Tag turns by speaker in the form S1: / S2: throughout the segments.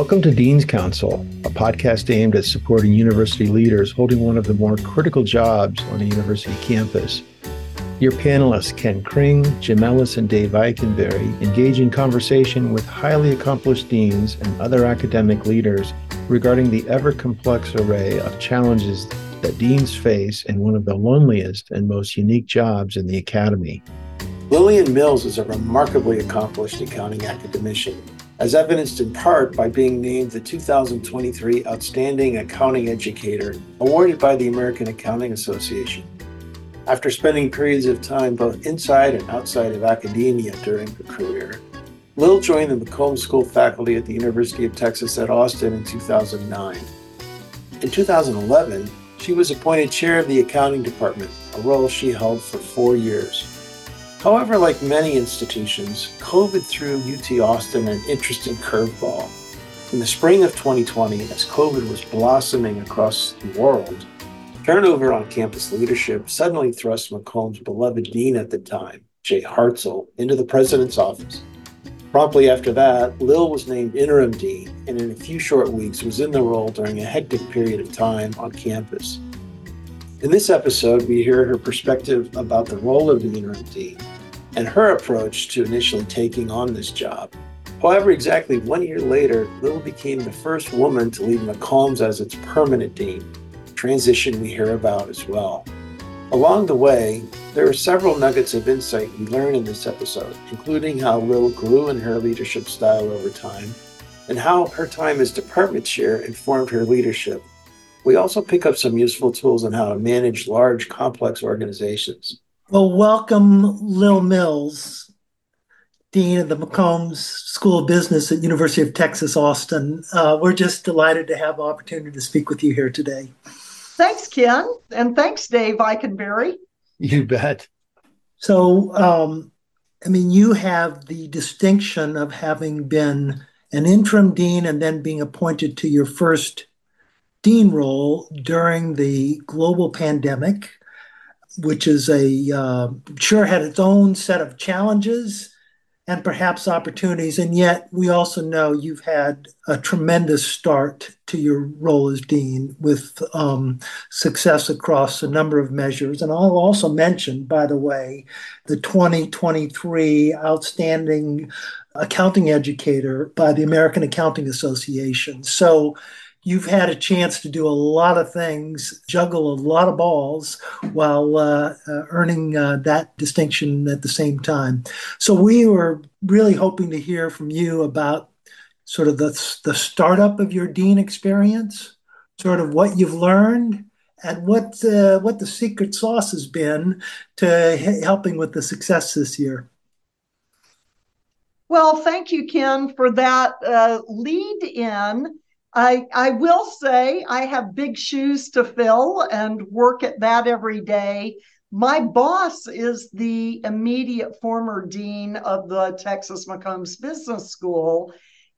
S1: Welcome to Deans Counsel, a podcast aimed at supporting university leaders holding one of the more critical jobs on a university campus. Your panelists, Ken Kring, Jim Ellis, and Dave Ikenberry, engage in conversation with highly accomplished deans and other academic leaders regarding the ever complex array of challenges that deans face in one of the loneliest and most unique jobs in the academy.
S2: Lillian Mills is a remarkably accomplished accounting academician as evidenced in part by being named the 2023 Outstanding Accounting Educator, awarded by the American Accounting Association. After spending periods of time both inside and outside of academia during her career, Lil joined the McCombs School faculty at the University of Texas at Austin in 2009. In 2011, she was appointed chair of the accounting department, a role she held for four years. However, like many institutions, COVID threw UT Austin an interesting curveball. In the spring of 2020, as COVID was blossoming across the world, turnover on campus leadership suddenly thrust McCombs' beloved dean at the time, Jay Hartzell, into the president's office. Promptly after that, Lil was named interim dean and in a few short weeks was in the role during a hectic period of time on campus. In this episode, we hear her perspective about the role of the interim dean and her approach to initially taking on this job. However, exactly one year later, Lil became the first woman to lead McCombs as its permanent dean, transition we hear about as well. Along the way, there are several nuggets of insight we learn in this episode, including how Lil grew in her leadership style over time, and how her time as department chair informed her leadership we also pick up some useful tools on how to manage large, complex organizations.
S3: Well, welcome, Lil Mills, Dean of the McCombs School of Business at University of Texas, Austin. Uh, we're just delighted to have the opportunity to speak with you here today.
S4: Thanks, Ken, and thanks, Dave Ikenberry.
S1: You bet.
S3: So, um, I mean, you have the distinction of having been an interim dean and then being appointed to your first dean role during the global pandemic, which is a uh, sure had its own set of challenges and perhaps opportunities. And yet, we also know you've had a tremendous start to your role as dean with um, success across a number of measures. And I'll also mention, by the way, the 2023 Outstanding Accounting Educator by the American Accounting Association. So, you've had a chance to do a lot of things, juggle a lot of balls while uh, uh, earning uh, that distinction at the same time. So we were really hoping to hear from you about sort of the, the startup of your dean experience, sort of what you've learned. And what uh, what the secret sauce has been to helping with the success this year?
S4: Well, thank you, Ken, for that uh, lead in. I, I will say I have big shoes to fill and work at that every day. My boss is the immediate former dean of the Texas McCombs Business School.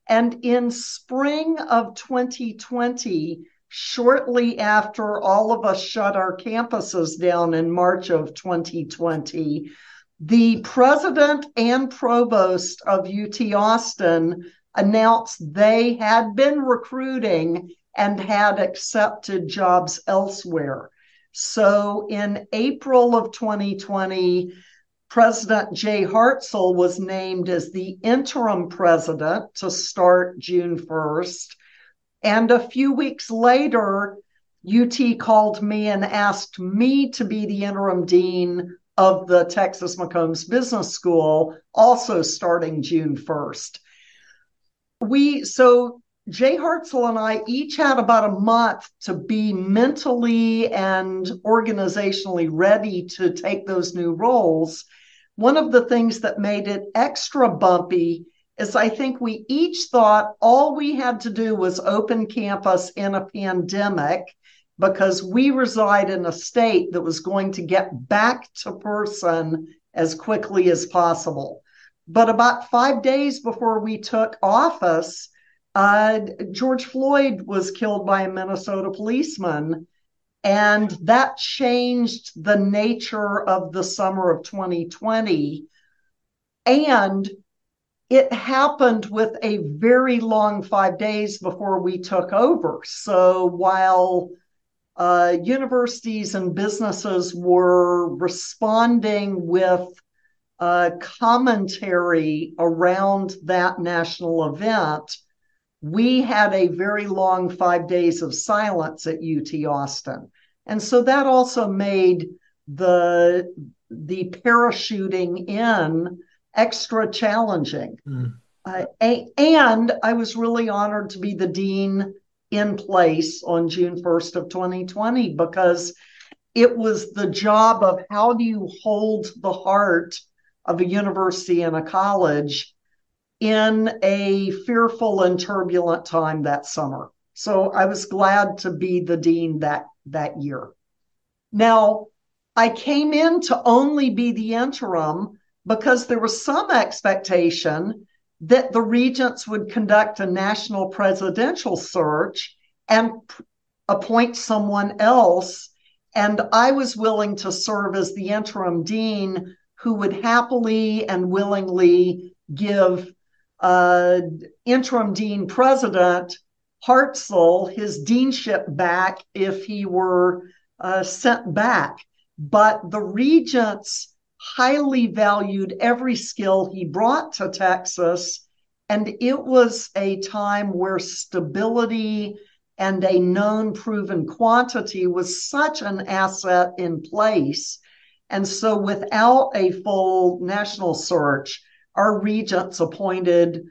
S4: And in spring of 2020, shortly after all of us shut our campuses down in March of 2020, the president and provost of UT Austin announced they had been recruiting and had accepted jobs elsewhere. So in April of 2020, President Jay Hartzell was named as the interim president to start June 1st. And a few weeks later, UT called me and asked me to be the interim dean of the Texas McCombs Business School, also starting June 1st we so Jay Hartzell and I each had about a month to be mentally and organizationally ready to take those new roles. One of the things that made it extra bumpy is I think we each thought all we had to do was open campus in a pandemic because we reside in a state that was going to get back to person as quickly as possible. But about five days before we took office, uh, George Floyd was killed by a Minnesota policeman. And that changed the nature of the summer of 2020. And it happened with a very long five days before we took over. So while uh, universities and businesses were responding with uh, commentary around that national event, we had a very long five days of silence at UT Austin. And so that also made the the parachuting in extra challenging. Mm. Uh, and I was really honored to be the dean in place on June 1st of 2020 because it was the job of how do you hold the heart of a university and a college in a fearful and turbulent time that summer. So I was glad to be the dean that that year. Now, I came in to only be the interim because there was some expectation that the regents would conduct a national presidential search and p- appoint someone else. And I was willing to serve as the interim dean who would happily and willingly give uh, interim dean president Hartzell his deanship back if he were uh, sent back. But the regents highly valued every skill he brought to Texas. And it was a time where stability and a known proven quantity was such an asset in place. And so, without a full national search, our regents appointed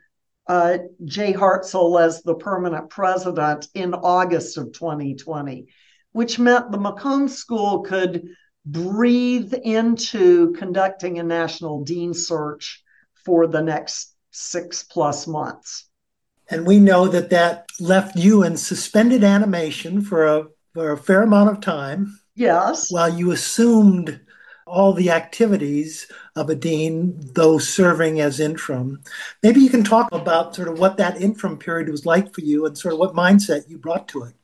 S4: uh, Jay Hartzell as the permanent president in August of 2020, which meant the McCombs School could breathe into conducting a national dean search for the next six plus months.
S3: And we know that that left you in suspended animation for a, for a fair amount of time.
S4: Yes.
S3: While you assumed all the activities of a dean, though serving as interim. Maybe you can talk about sort of what that interim period was like for you and sort of what mindset you brought to it.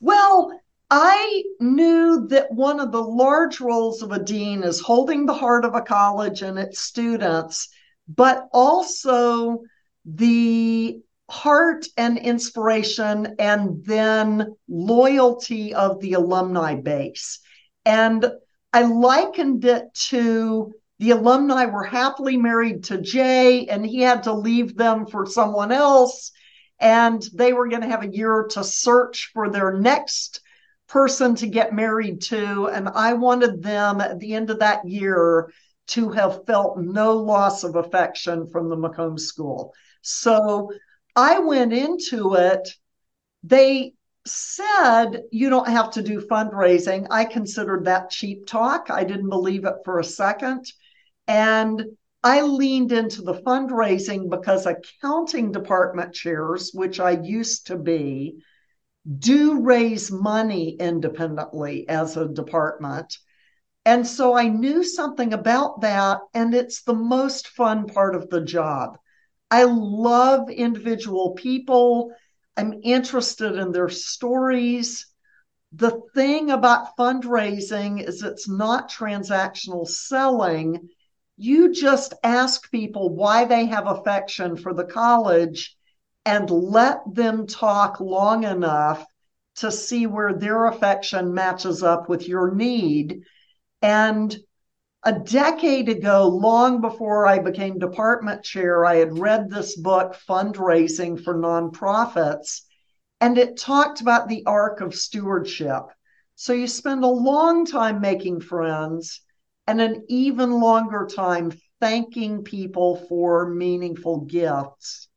S4: Well, I knew that one of the large roles of a dean is holding the heart of a college and its students, but also the heart and inspiration and then loyalty of the alumni base. And I likened it to the alumni were happily married to Jay and he had to leave them for someone else. And they were going to have a year to search for their next person to get married to. And I wanted them at the end of that year to have felt no loss of affection from the McCombs School. So I went into it. They said you don't have to do fundraising. I considered that cheap talk. I didn't believe it for a second. And I leaned into the fundraising because accounting department chairs, which I used to be, do raise money independently as a department. And so I knew something about that, and it's the most fun part of the job. I love individual people. I'm interested in their stories. The thing about fundraising is it's not transactional selling. You just ask people why they have affection for the college and let them talk long enough to see where their affection matches up with your need. And a decade ago, long before I became department chair, I had read this book, Fundraising for Nonprofits, and it talked about the arc of stewardship. So you spend a long time making friends and an even longer time thanking people for meaningful gifts.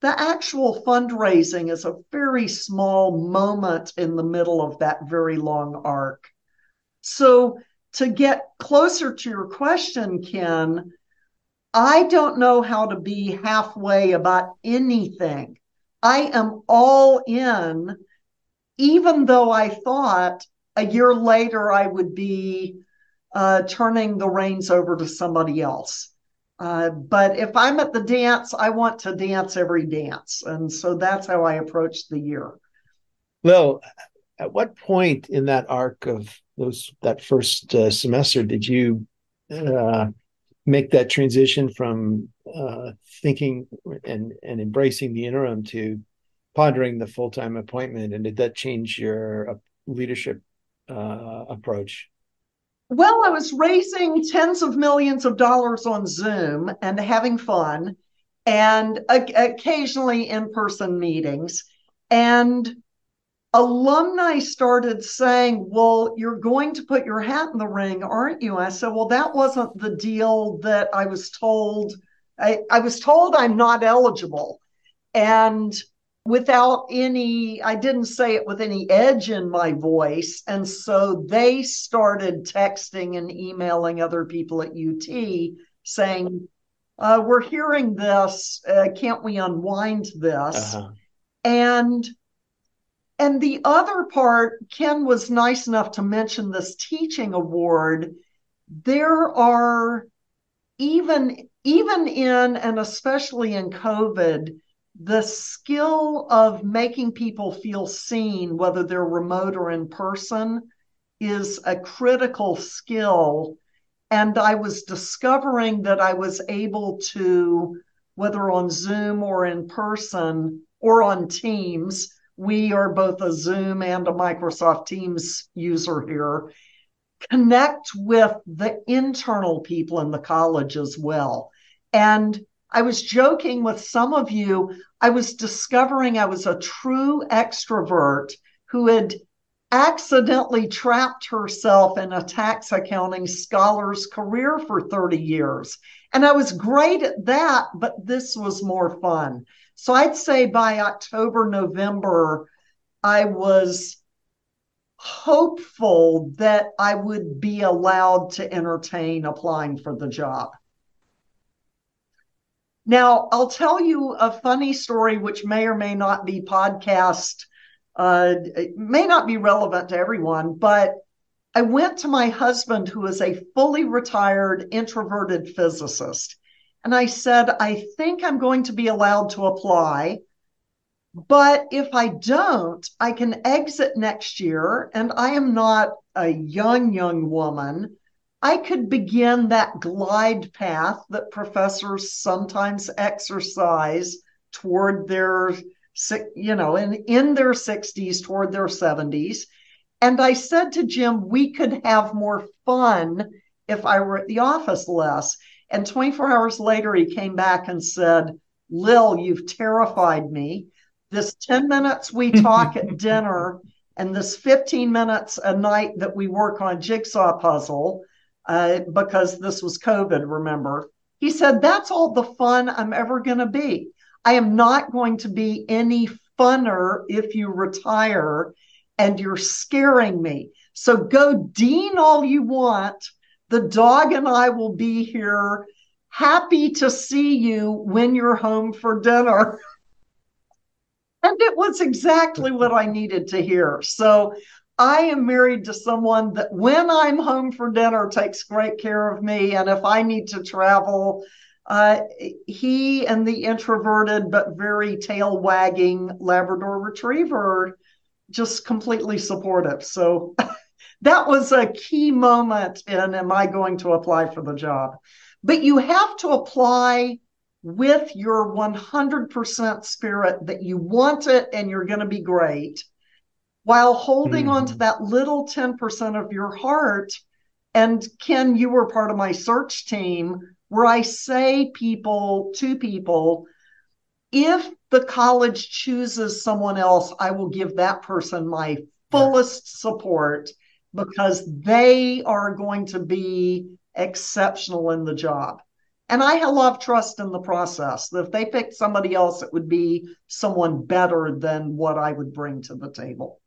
S4: The actual fundraising is a very small moment in the middle of that very long arc. So, to get closer to your question, Ken, I don't know how to be halfway about anything. I am all in, even though I thought a year later I would be uh, turning the reins over to somebody else. Uh, but if I'm at the dance, I want to dance every dance. And so that's how I approach the year.
S2: Well, at what point in that arc of those that first uh, semester did you uh, make that transition from uh, thinking and and embracing the interim to pondering the full time appointment? And did that change your uh, leadership uh, approach?
S4: Well, I was raising tens of millions of dollars on Zoom and having fun, and occasionally in person meetings. And alumni started saying, Well, you're going to put your hat in the ring, aren't you? I said, Well, that wasn't the deal that I was told. I, I was told I'm not eligible. And without any, I didn't say it with any edge in my voice. And so they started texting and emailing other people at UT saying, uh, We're hearing this. Uh, can't we unwind this? Uh-huh. And and the other part, Ken was nice enough to mention this teaching award. There are even even in and especially in COVID, the skill of making people feel seen, whether they're remote or in person, is a critical skill. And I was discovering that I was able to, whether on Zoom or in person or on Teams, we are both a Zoom and a Microsoft Teams user here, connect with the internal people in the college as well. And I was joking with some of you. I was discovering I was a true extrovert who had accidentally trapped herself in a tax accounting scholar's career for 30 years. And I was great at that, but this was more fun. So I'd say by October, November, I was hopeful that I would be allowed to entertain applying for the job. Now, I'll tell you a funny story, which may or may not be podcast, uh, may not be relevant to everyone, but I went to my husband, who is a fully retired introverted physicist. And I said, I think I'm going to be allowed to apply. But if I don't, I can exit next year. And I am not a young, young woman. I could begin that glide path that professors sometimes exercise toward their, you know, in, in their 60s, toward their 70s. And I said to Jim, we could have more fun if I were at the office less. And 24 hours later, he came back and said, Lil, you've terrified me. This 10 minutes we talk at dinner and this 15 minutes a night that we work on jigsaw puzzle, uh, because this was COVID, remember? He said, That's all the fun I'm ever going to be. I am not going to be any funner if you retire and you're scaring me. So go dean all you want the dog and I will be here happy to see you when you're home for dinner. and it was exactly what I needed to hear. So I am married to someone that when I'm home for dinner takes great care of me. And if I need to travel, uh, he and the introverted but very tail wagging Labrador retriever just completely supportive. So that was a key moment in am I going to apply for the job? But you have to apply with your 100% spirit that you want it and you're going to be great while holding mm. on to that little 10% of your heart. And Ken, you were part of my search team where I say people to people, if the college chooses someone else, I will give that person my fullest support because they are going to be exceptional in the job. And I have a lot of trust in the process that if they picked somebody else, it would be someone better than what I would bring to the table.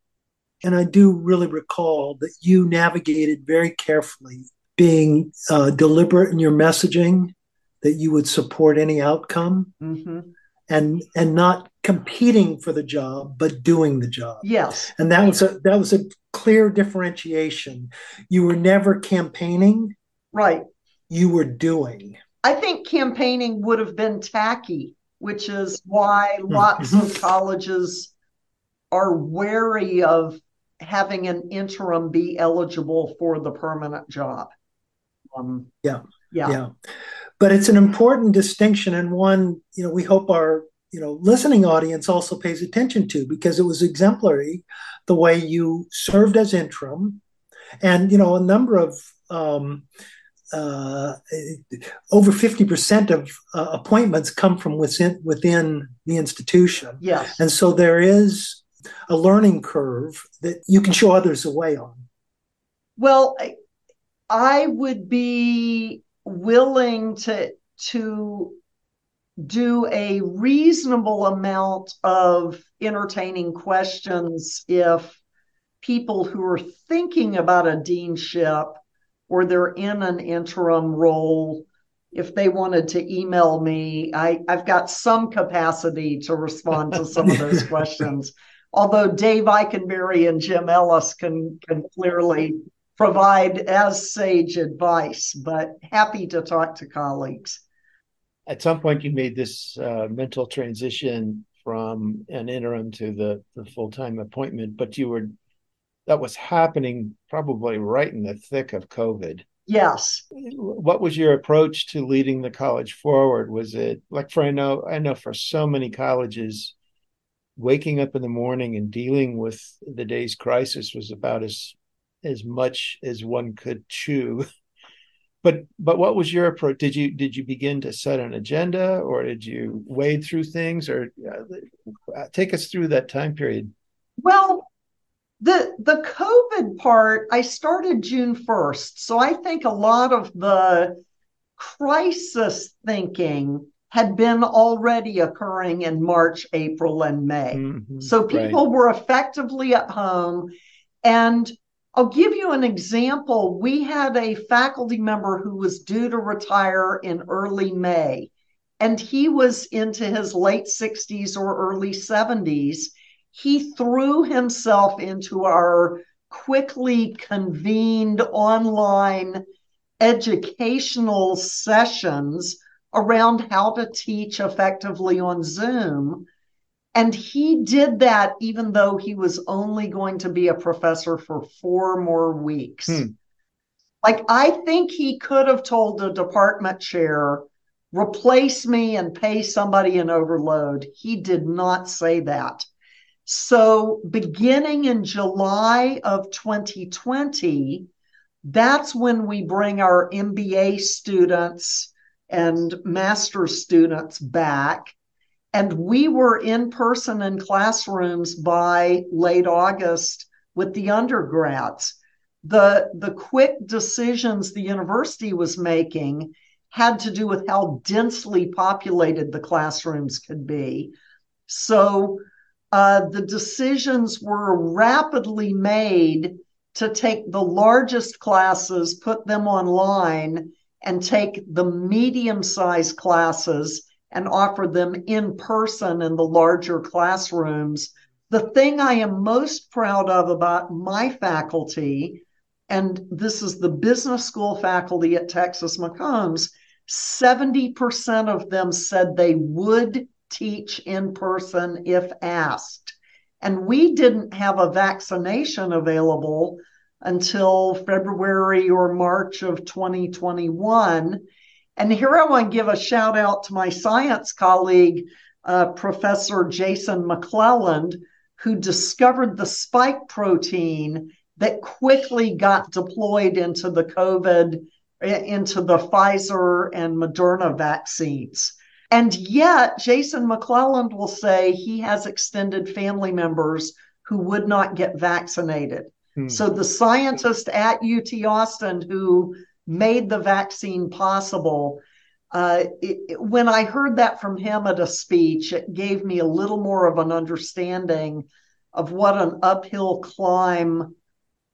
S3: And I do really recall that you navigated very carefully, being uh, deliberate in your messaging, that you would support any outcome. Mm-hmm and and not competing for the job but doing the job.
S4: Yes.
S3: And that was a that was a clear differentiation. You were never campaigning.
S4: Right.
S3: You were doing.
S4: I think campaigning would have been tacky which is why lots of colleges are wary of having an interim be eligible for the permanent job.
S3: Um, yeah.
S4: Yeah.
S3: yeah. But it's an important distinction and one, you know, we hope our, you know, listening audience also pays attention to because it was exemplary the way you served as interim. And, you know, a number of um, uh, over 50% of uh, appointments come from within within the institution.
S4: Yes.
S3: And so there is a learning curve that you can show others the way on.
S4: Well, I would be willing to to do a reasonable amount of entertaining questions if people who are thinking about a deanship or they're in an interim role if they wanted to email me I, i've got some capacity to respond to some of those questions. Although dave Ikenberry and jim ellis can can clearly provide as sage advice but happy to talk to colleagues
S2: at some point you made this uh, mental transition from an interim to the, the full-time appointment but you were that was happening probably right in the thick of COVID.
S4: Yes.
S2: What was your approach to leading the college forward? Was it like for I know I know for so many colleges, waking up in the morning and dealing with the day's crisis was about as as much as one could chew. But but what was your approach? Did you did you begin to set an agenda, or did you wade through things, or uh, take us through that time period?
S4: Well, the the COVID part, I started June 1st. So I think a lot of the crisis thinking had been already occurring in March, April, and May. Mm-hmm, so people right. were effectively at home. And I'll give you an example. We had a faculty member who was due to retire in early May, and he was into his late 60s or early 70s he threw himself into our quickly convened online educational sessions around how to teach effectively on Zoom. And he did that even though he was only going to be a professor for four more weeks. Hmm. Like, I think he could have told the department chair, replace me and pay somebody an overload. He did not say that. So, beginning in July of 2020, that's when we bring our MBA students and master's students back. And we were in person in classrooms by late August with the undergrads. The, the quick decisions the university was making had to do with how densely populated the classrooms could be. So uh, the decisions were rapidly made to take the largest classes, put them online, and take the medium sized classes and offer them in person in the larger classrooms. The thing I am most proud of about my faculty, and this is the business school faculty at Texas McCombs, 70% of them said they would teach in person if asked. And we didn't have a vaccination available until February or March of 2021. And here I want to give a shout out to my science colleague, uh, Professor Jason McLellan, who discovered the spike protein that quickly got deployed into the COVID, into the Pfizer and Moderna vaccines. And yet, Jason McLellan will say he has extended family members who would not get vaccinated. Hmm. So the scientist at UT Austin who made the vaccine possible, uh, it, when I heard that from him at a speech, it gave me a little more of an understanding of what an uphill climb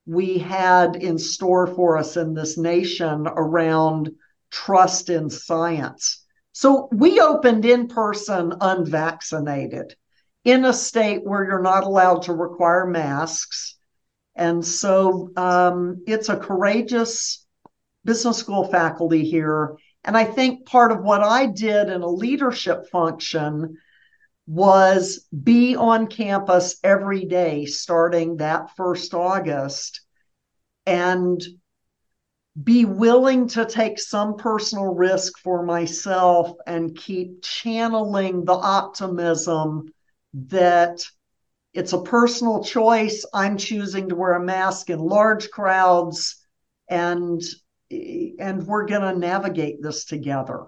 S4: we had in store for us in this nation around trust in science. So we opened in person unvaccinated in a state where you're not allowed to require masks. And so um, it's a courageous business school faculty here. And I think part of what I did in a leadership function was be on campus every day starting that first August and be willing to take some personal risk for myself and keep channeling the optimism that it's a personal choice. I'm choosing to wear a mask in large crowds and and we're going to navigate this together.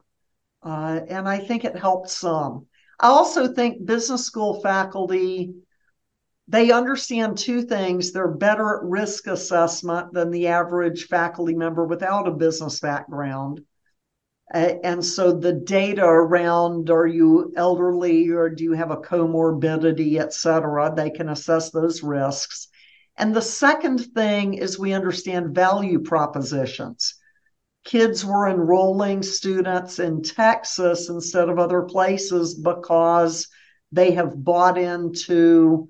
S4: Uh, and I think it helped some. I also think business school faculty they understand two things. They're better at risk assessment than the average faculty member without a business background. And so the data around are you elderly or do you have a comorbidity, et cetera, they can assess those risks. And the second thing is we understand value propositions. Kids were enrolling students in Texas instead of other places because they have bought into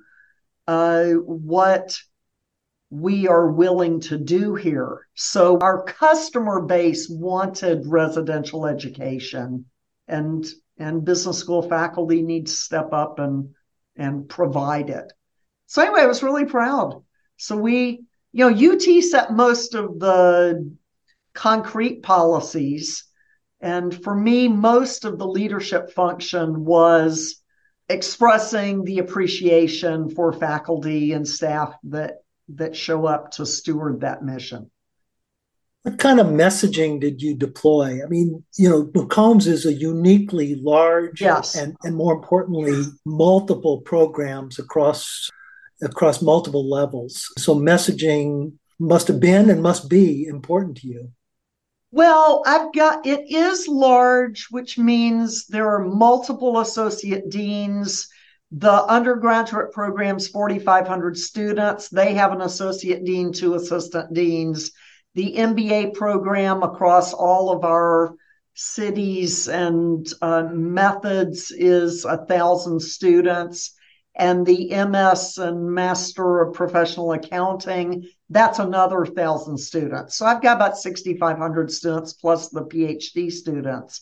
S4: uh, what we are willing to do here. So our customer base wanted residential education and and business school faculty need to step up and and provide it. So anyway, I was really proud. So we, you know, UT set most of the concrete policies. And for me, most of the leadership function was expressing the appreciation for faculty and staff that that show up to steward that mission.
S3: What kind of messaging did you deploy? I mean, you know, McCombs is a uniquely large
S4: yes.
S3: and, and more importantly, multiple programs across across multiple levels. So messaging must have been and must be important to you.
S4: Well, I've got it is large, which means there are multiple associate deans. The undergraduate program's 4,500 students. They have an associate dean, two assistant deans. The MBA program across all of our cities and uh, methods is a thousand students and the MS and Master of Professional Accounting, that's another thousand students. So I've got about 6,500 students plus the PhD students.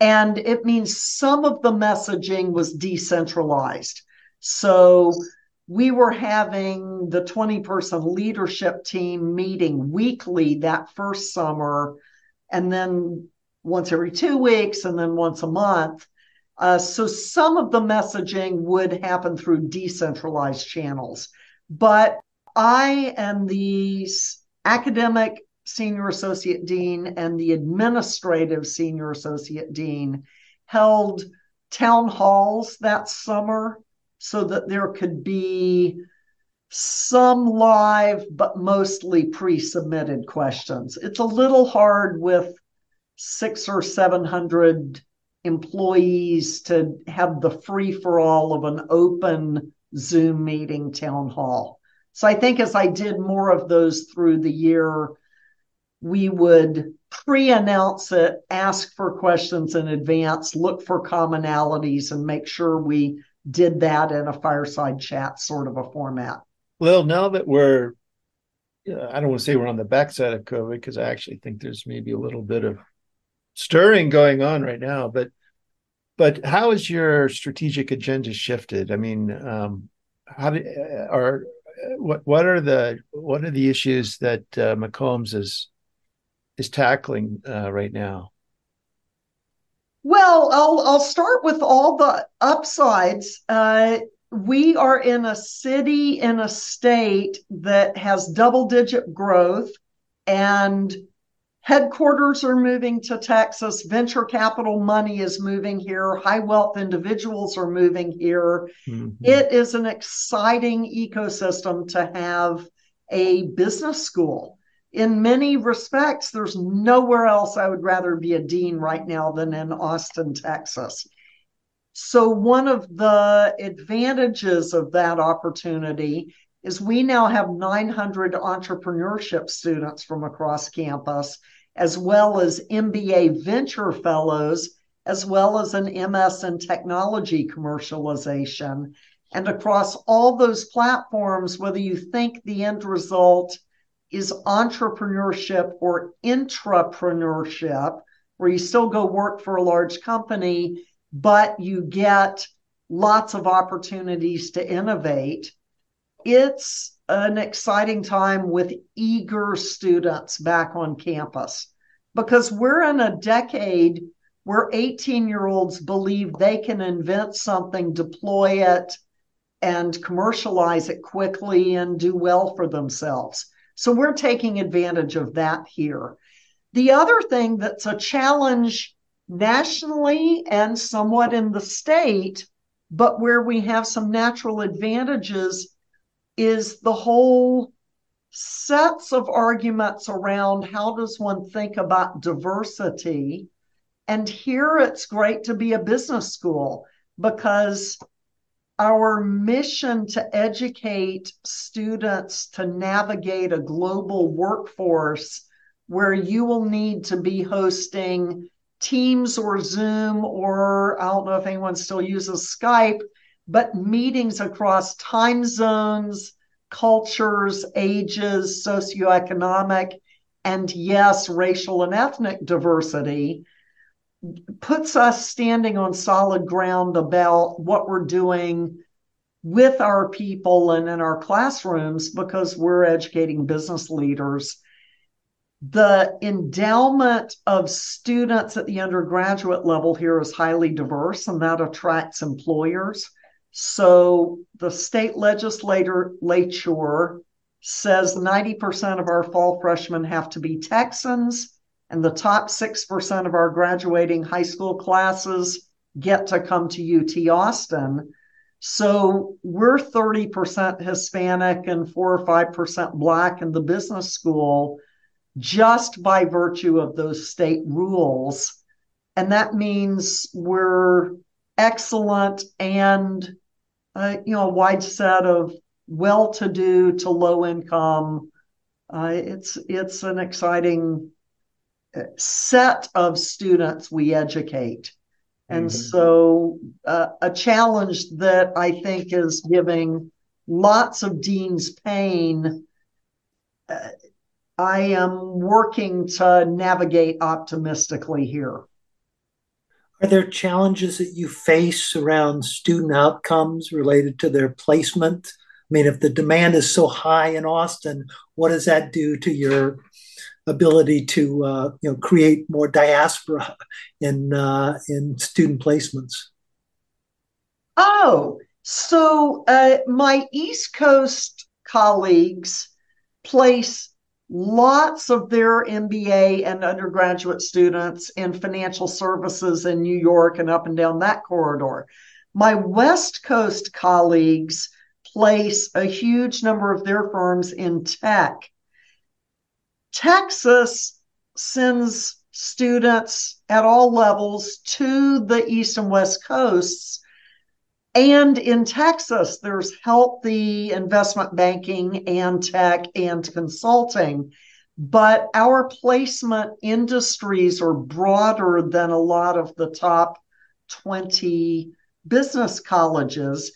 S4: And it means some of the messaging was decentralized. So we were having the 20 person leadership team meeting weekly that first summer, and then once every two weeks, and then once a month. Uh, so some of the messaging would happen through decentralized channels. But I and the academic senior associate dean and the administrative senior associate dean held town halls that summer so that there could be some live but mostly pre-submitted questions it's a little hard with six or seven hundred employees to have the free for all of an open Zoom meeting town hall. So I think as I did more of those through the year, we would pre announce it, ask for questions in advance, look for commonalities, and make sure we did that in a fireside chat sort of a format.
S2: Well, now that we're, uh, I don't want to say we're on the backside of COVID because I actually think there's maybe a little bit of stirring going on right now. But but how has your strategic agenda shifted? I mean, um, how do are what what are the what are the issues that uh, McCombs is is tackling uh, right now?
S4: Well, I'll I'll start with all the upsides. Uh, we are in a city in a state that has double digit growth and Headquarters are moving to Texas. Venture capital money is moving here. High wealth individuals are moving here. Mm-hmm. It is an exciting ecosystem to have a business school. In many respects, there's nowhere else I would rather be a dean right now than in Austin, Texas. So, one of the advantages of that opportunity is we now have 900 entrepreneurship students from across campus as well as MBA venture fellows, as well as an MS in technology commercialization. And across all those platforms, whether you think the end result is entrepreneurship or intrapreneurship, where you still go work for a large company, but you get lots of opportunities to innovate, it's an exciting time with eager students back on campus because we're in a decade where 18 year olds believe they can invent something, deploy it, and commercialize it quickly and do well for themselves. So we're taking advantage of that here. The other thing that's a challenge nationally and somewhat in the state, but where we have some natural advantages, is the whole sets of arguments around how does one think about diversity. And here it's great to be a business school because our mission to educate students to navigate a global workforce where you will need to be hosting Teams or Zoom, or I don't know if anyone still uses Skype, but meetings across time zones, cultures, ages, socioeconomic, and yes, racial and ethnic diversity puts us standing on solid ground about what we're doing with our people and in our classrooms because we're educating business leaders. The endowment of students at the undergraduate level here is highly diverse, and that attracts employers. So the state legislature says 90% of our fall freshmen have to be Texans, and the top 6% of our graduating high school classes get to come to UT Austin. So we're 30% Hispanic and 4 or 5% Black in the business school just by virtue of those state rules. And that means we're excellent and uh, you know, a wide set of well-to-do to low-income. Uh, it's it's an exciting uh, set of students we educate, and mm-hmm. so uh, a challenge that I think is giving lots of deans pain. Uh, I am working to navigate optimistically here.
S3: Are there challenges that you face around student outcomes related to their placement? I mean, if the demand is so high in Austin, what does that do to your ability to uh, you know create more diaspora in uh, in student placements?
S4: Oh, so uh, my East Coast colleagues place lots of their MBA and undergraduate students in financial services in New York and up and down that corridor. My West Coast colleagues place a huge number of their firms in tech. Texas sends students at all levels to the East and West Coasts and in Texas, there's healthy investment banking and tech and consulting. But our placement industries are broader than a lot of the top 20 business colleges.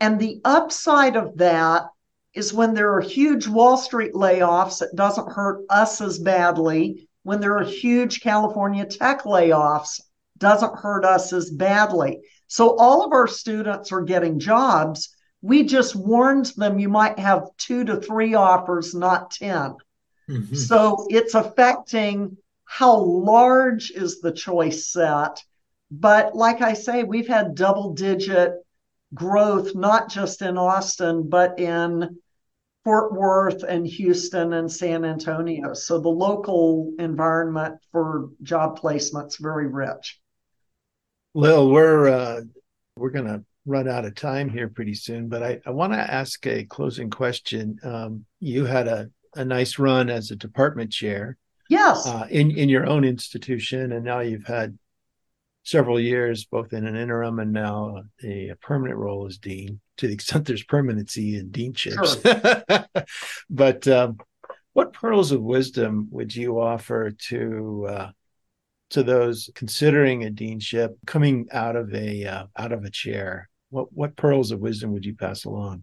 S4: And the upside of that is when there are huge Wall Street layoffs, it doesn't hurt us as badly. When there are huge California tech layoffs, doesn't hurt us as badly. So all of our students are getting jobs. We just warned them you might have two to three offers, not 10. Mm-hmm. So it's affecting how large is the choice set. But like I say, we've had double digit growth, not just in Austin, but in Fort Worth and Houston and San Antonio. So the local environment for job placements very rich.
S2: Lil, we're uh, we're going to run out of time here pretty soon, but I, I want to ask a closing question. Um, you had a, a nice run as a department chair,
S4: yes,
S2: uh, in in your own institution, and now you've had several years, both in an interim and now a, a permanent role as dean. To the extent there's permanency in deanships, sure. but um, what pearls of wisdom would you offer to uh, to those considering a deanship coming out of a uh, out of a chair what what pearls of wisdom would you pass along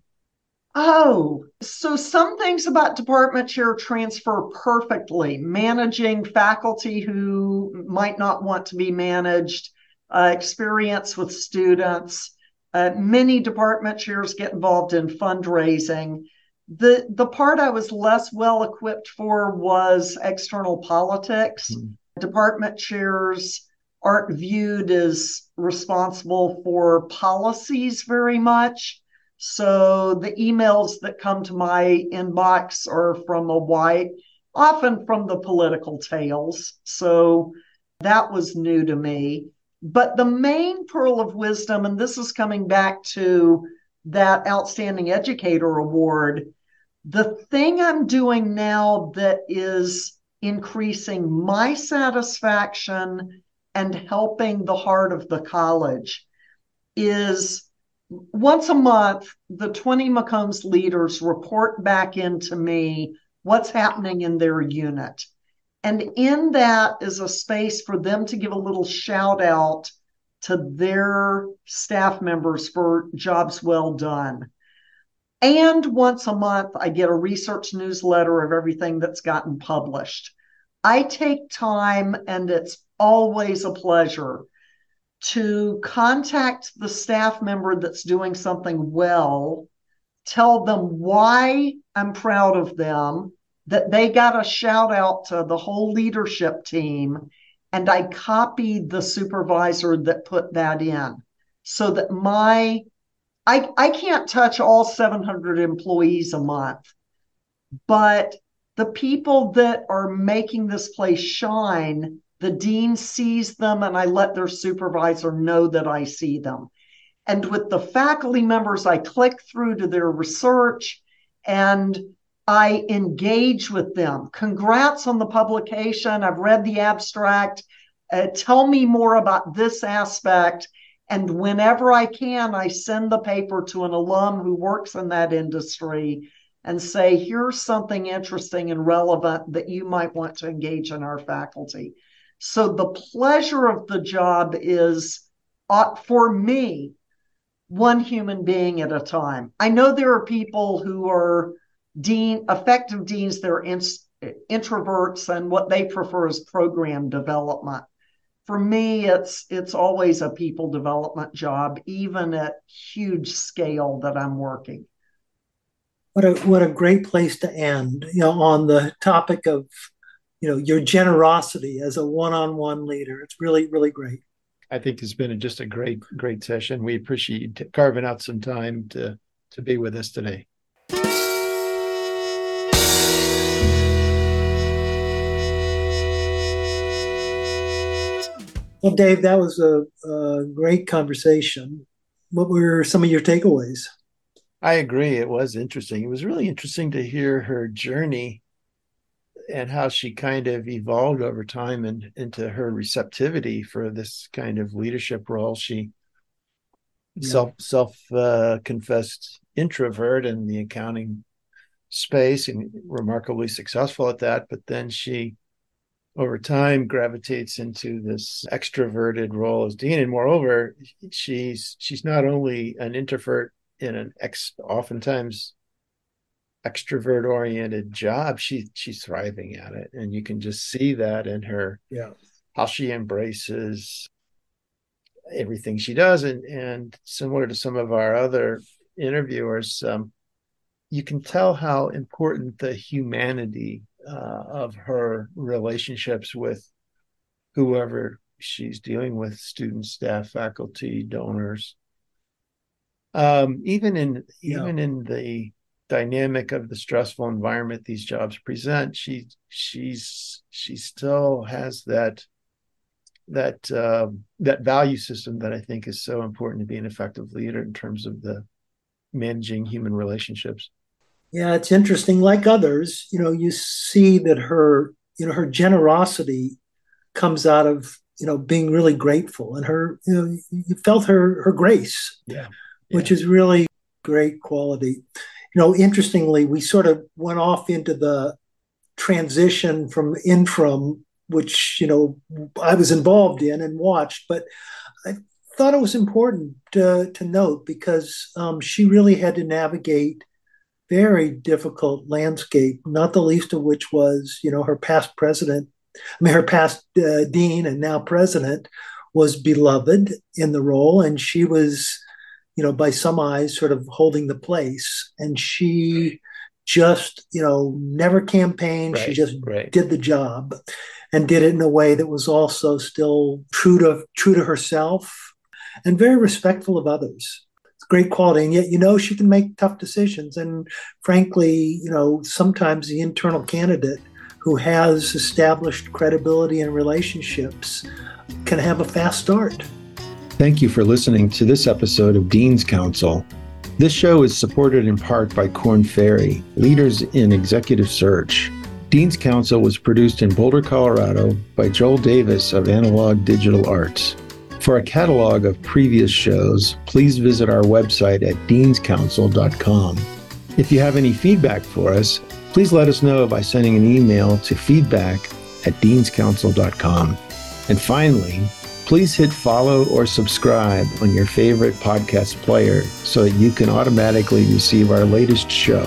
S4: oh so some things about department chair transfer perfectly managing faculty who might not want to be managed uh, experience with students uh, many department chairs get involved in fundraising The the part I was less well equipped for was external politics. Mm-hmm. Department chairs aren't viewed as responsible for policies very much. So the emails that come to my inbox are from a white, often from the political tails. So that was new to me. But the main pearl of wisdom, and this is coming back to that Outstanding Educator Award, the thing I'm doing now that is increasing my satisfaction and helping the heart of the college is once a month, the 20 McCombs leaders report back into me what's happening in their unit. And in that is a space for them to give a little shout out to their staff members for jobs well done. And once a month, I get a research newsletter of everything that's gotten published. I take time, and it's always a pleasure to contact the staff member that's doing something well, tell them why I'm proud of them, that they got a shout out to the whole leadership team, and I copied the supervisor that put that in so that my I, I can't touch all 700 employees a month, but the people that are making this place shine, the dean sees them and I let their supervisor know that I see them. And with the faculty members, I click through to their research and I engage with them. Congrats on the publication. I've read the abstract. Uh, tell me more about this aspect. And whenever I can, I send the paper to an alum who works in that industry and say, here's something interesting and relevant that you might want to engage in our faculty. So the pleasure of the job is, uh, for me, one human being at a time. I know there are people who are dean effective deans they're in, introverts and what they prefer is program development for me it's it's always a people development job even at huge scale that i'm working.
S3: What a what a great place to end you know on the topic of you know your generosity as a one-on-one leader. It's really really great.
S2: I think it's been a, just a great great session. We appreciate carving out some time to to be with us today
S3: Well, Dave, that was a, a, great conversation. What were some of your takeaways?
S2: I agree. It was interesting. It was really interesting to hear her journey and how she kind of evolved over time and into her receptivity for this kind of leadership role. She yeah. self self uh, confessed introvert in the accounting space and remarkably successful at that. But then she over time gravitates into this extroverted role as dean. And moreover she's she's not only an introvert in an ex oftentimes extrovert oriented job she she's thriving at it. And you can just see that in her
S3: yeah.
S2: how she embraces everything she does. And and similar to some of our other interviewers um, you can tell how important the humanity uh, of her relationships with whoever she's dealing with students staff faculty donors um, even in yeah. even in the dynamic of the stressful environment these jobs present she she's she still has that that uh, that value system that i think is so important to be an effective leader in terms of the managing human relationships
S3: yeah, it's interesting. Like others, you know, you see that her, you know, her generosity comes out of, you know, being really grateful, and her, you know, you felt her her grace,
S2: yeah,
S3: which is really great quality. You know, interestingly, we sort of went off into the transition from interim, which you know I was involved in and watched, but I thought it was important to, to note because um, she really had to navigate very difficult landscape, not the least of which was, you know, her past president, I mean, her past uh, dean and now president was beloved in the role, and she was, you know, by some eyes, sort of holding the place. And she just, you know, never campaigned. She just
S2: right.
S3: did the job and did it in a way that was also still true to true to herself and very respectful of others. Great quality. And yet, you know, she can make tough decisions. And frankly, you know, sometimes the internal candidate who has established credibility and relationships can have a fast start.
S2: Thank you for listening to this episode of Deans Counsel. This show is supported in part by Korn Ferry, leaders in executive search. Deans Counsel was produced in Boulder, Colorado by Joel Davis of Analog Digital Arts. For a catalog of previous shows, please visit our website at deanscounsel.com. If you have any feedback for us, please let us know by sending an email to feedback at deanscounsel.com. And finally, please hit follow or subscribe on your favorite podcast player so that you can automatically receive our latest show.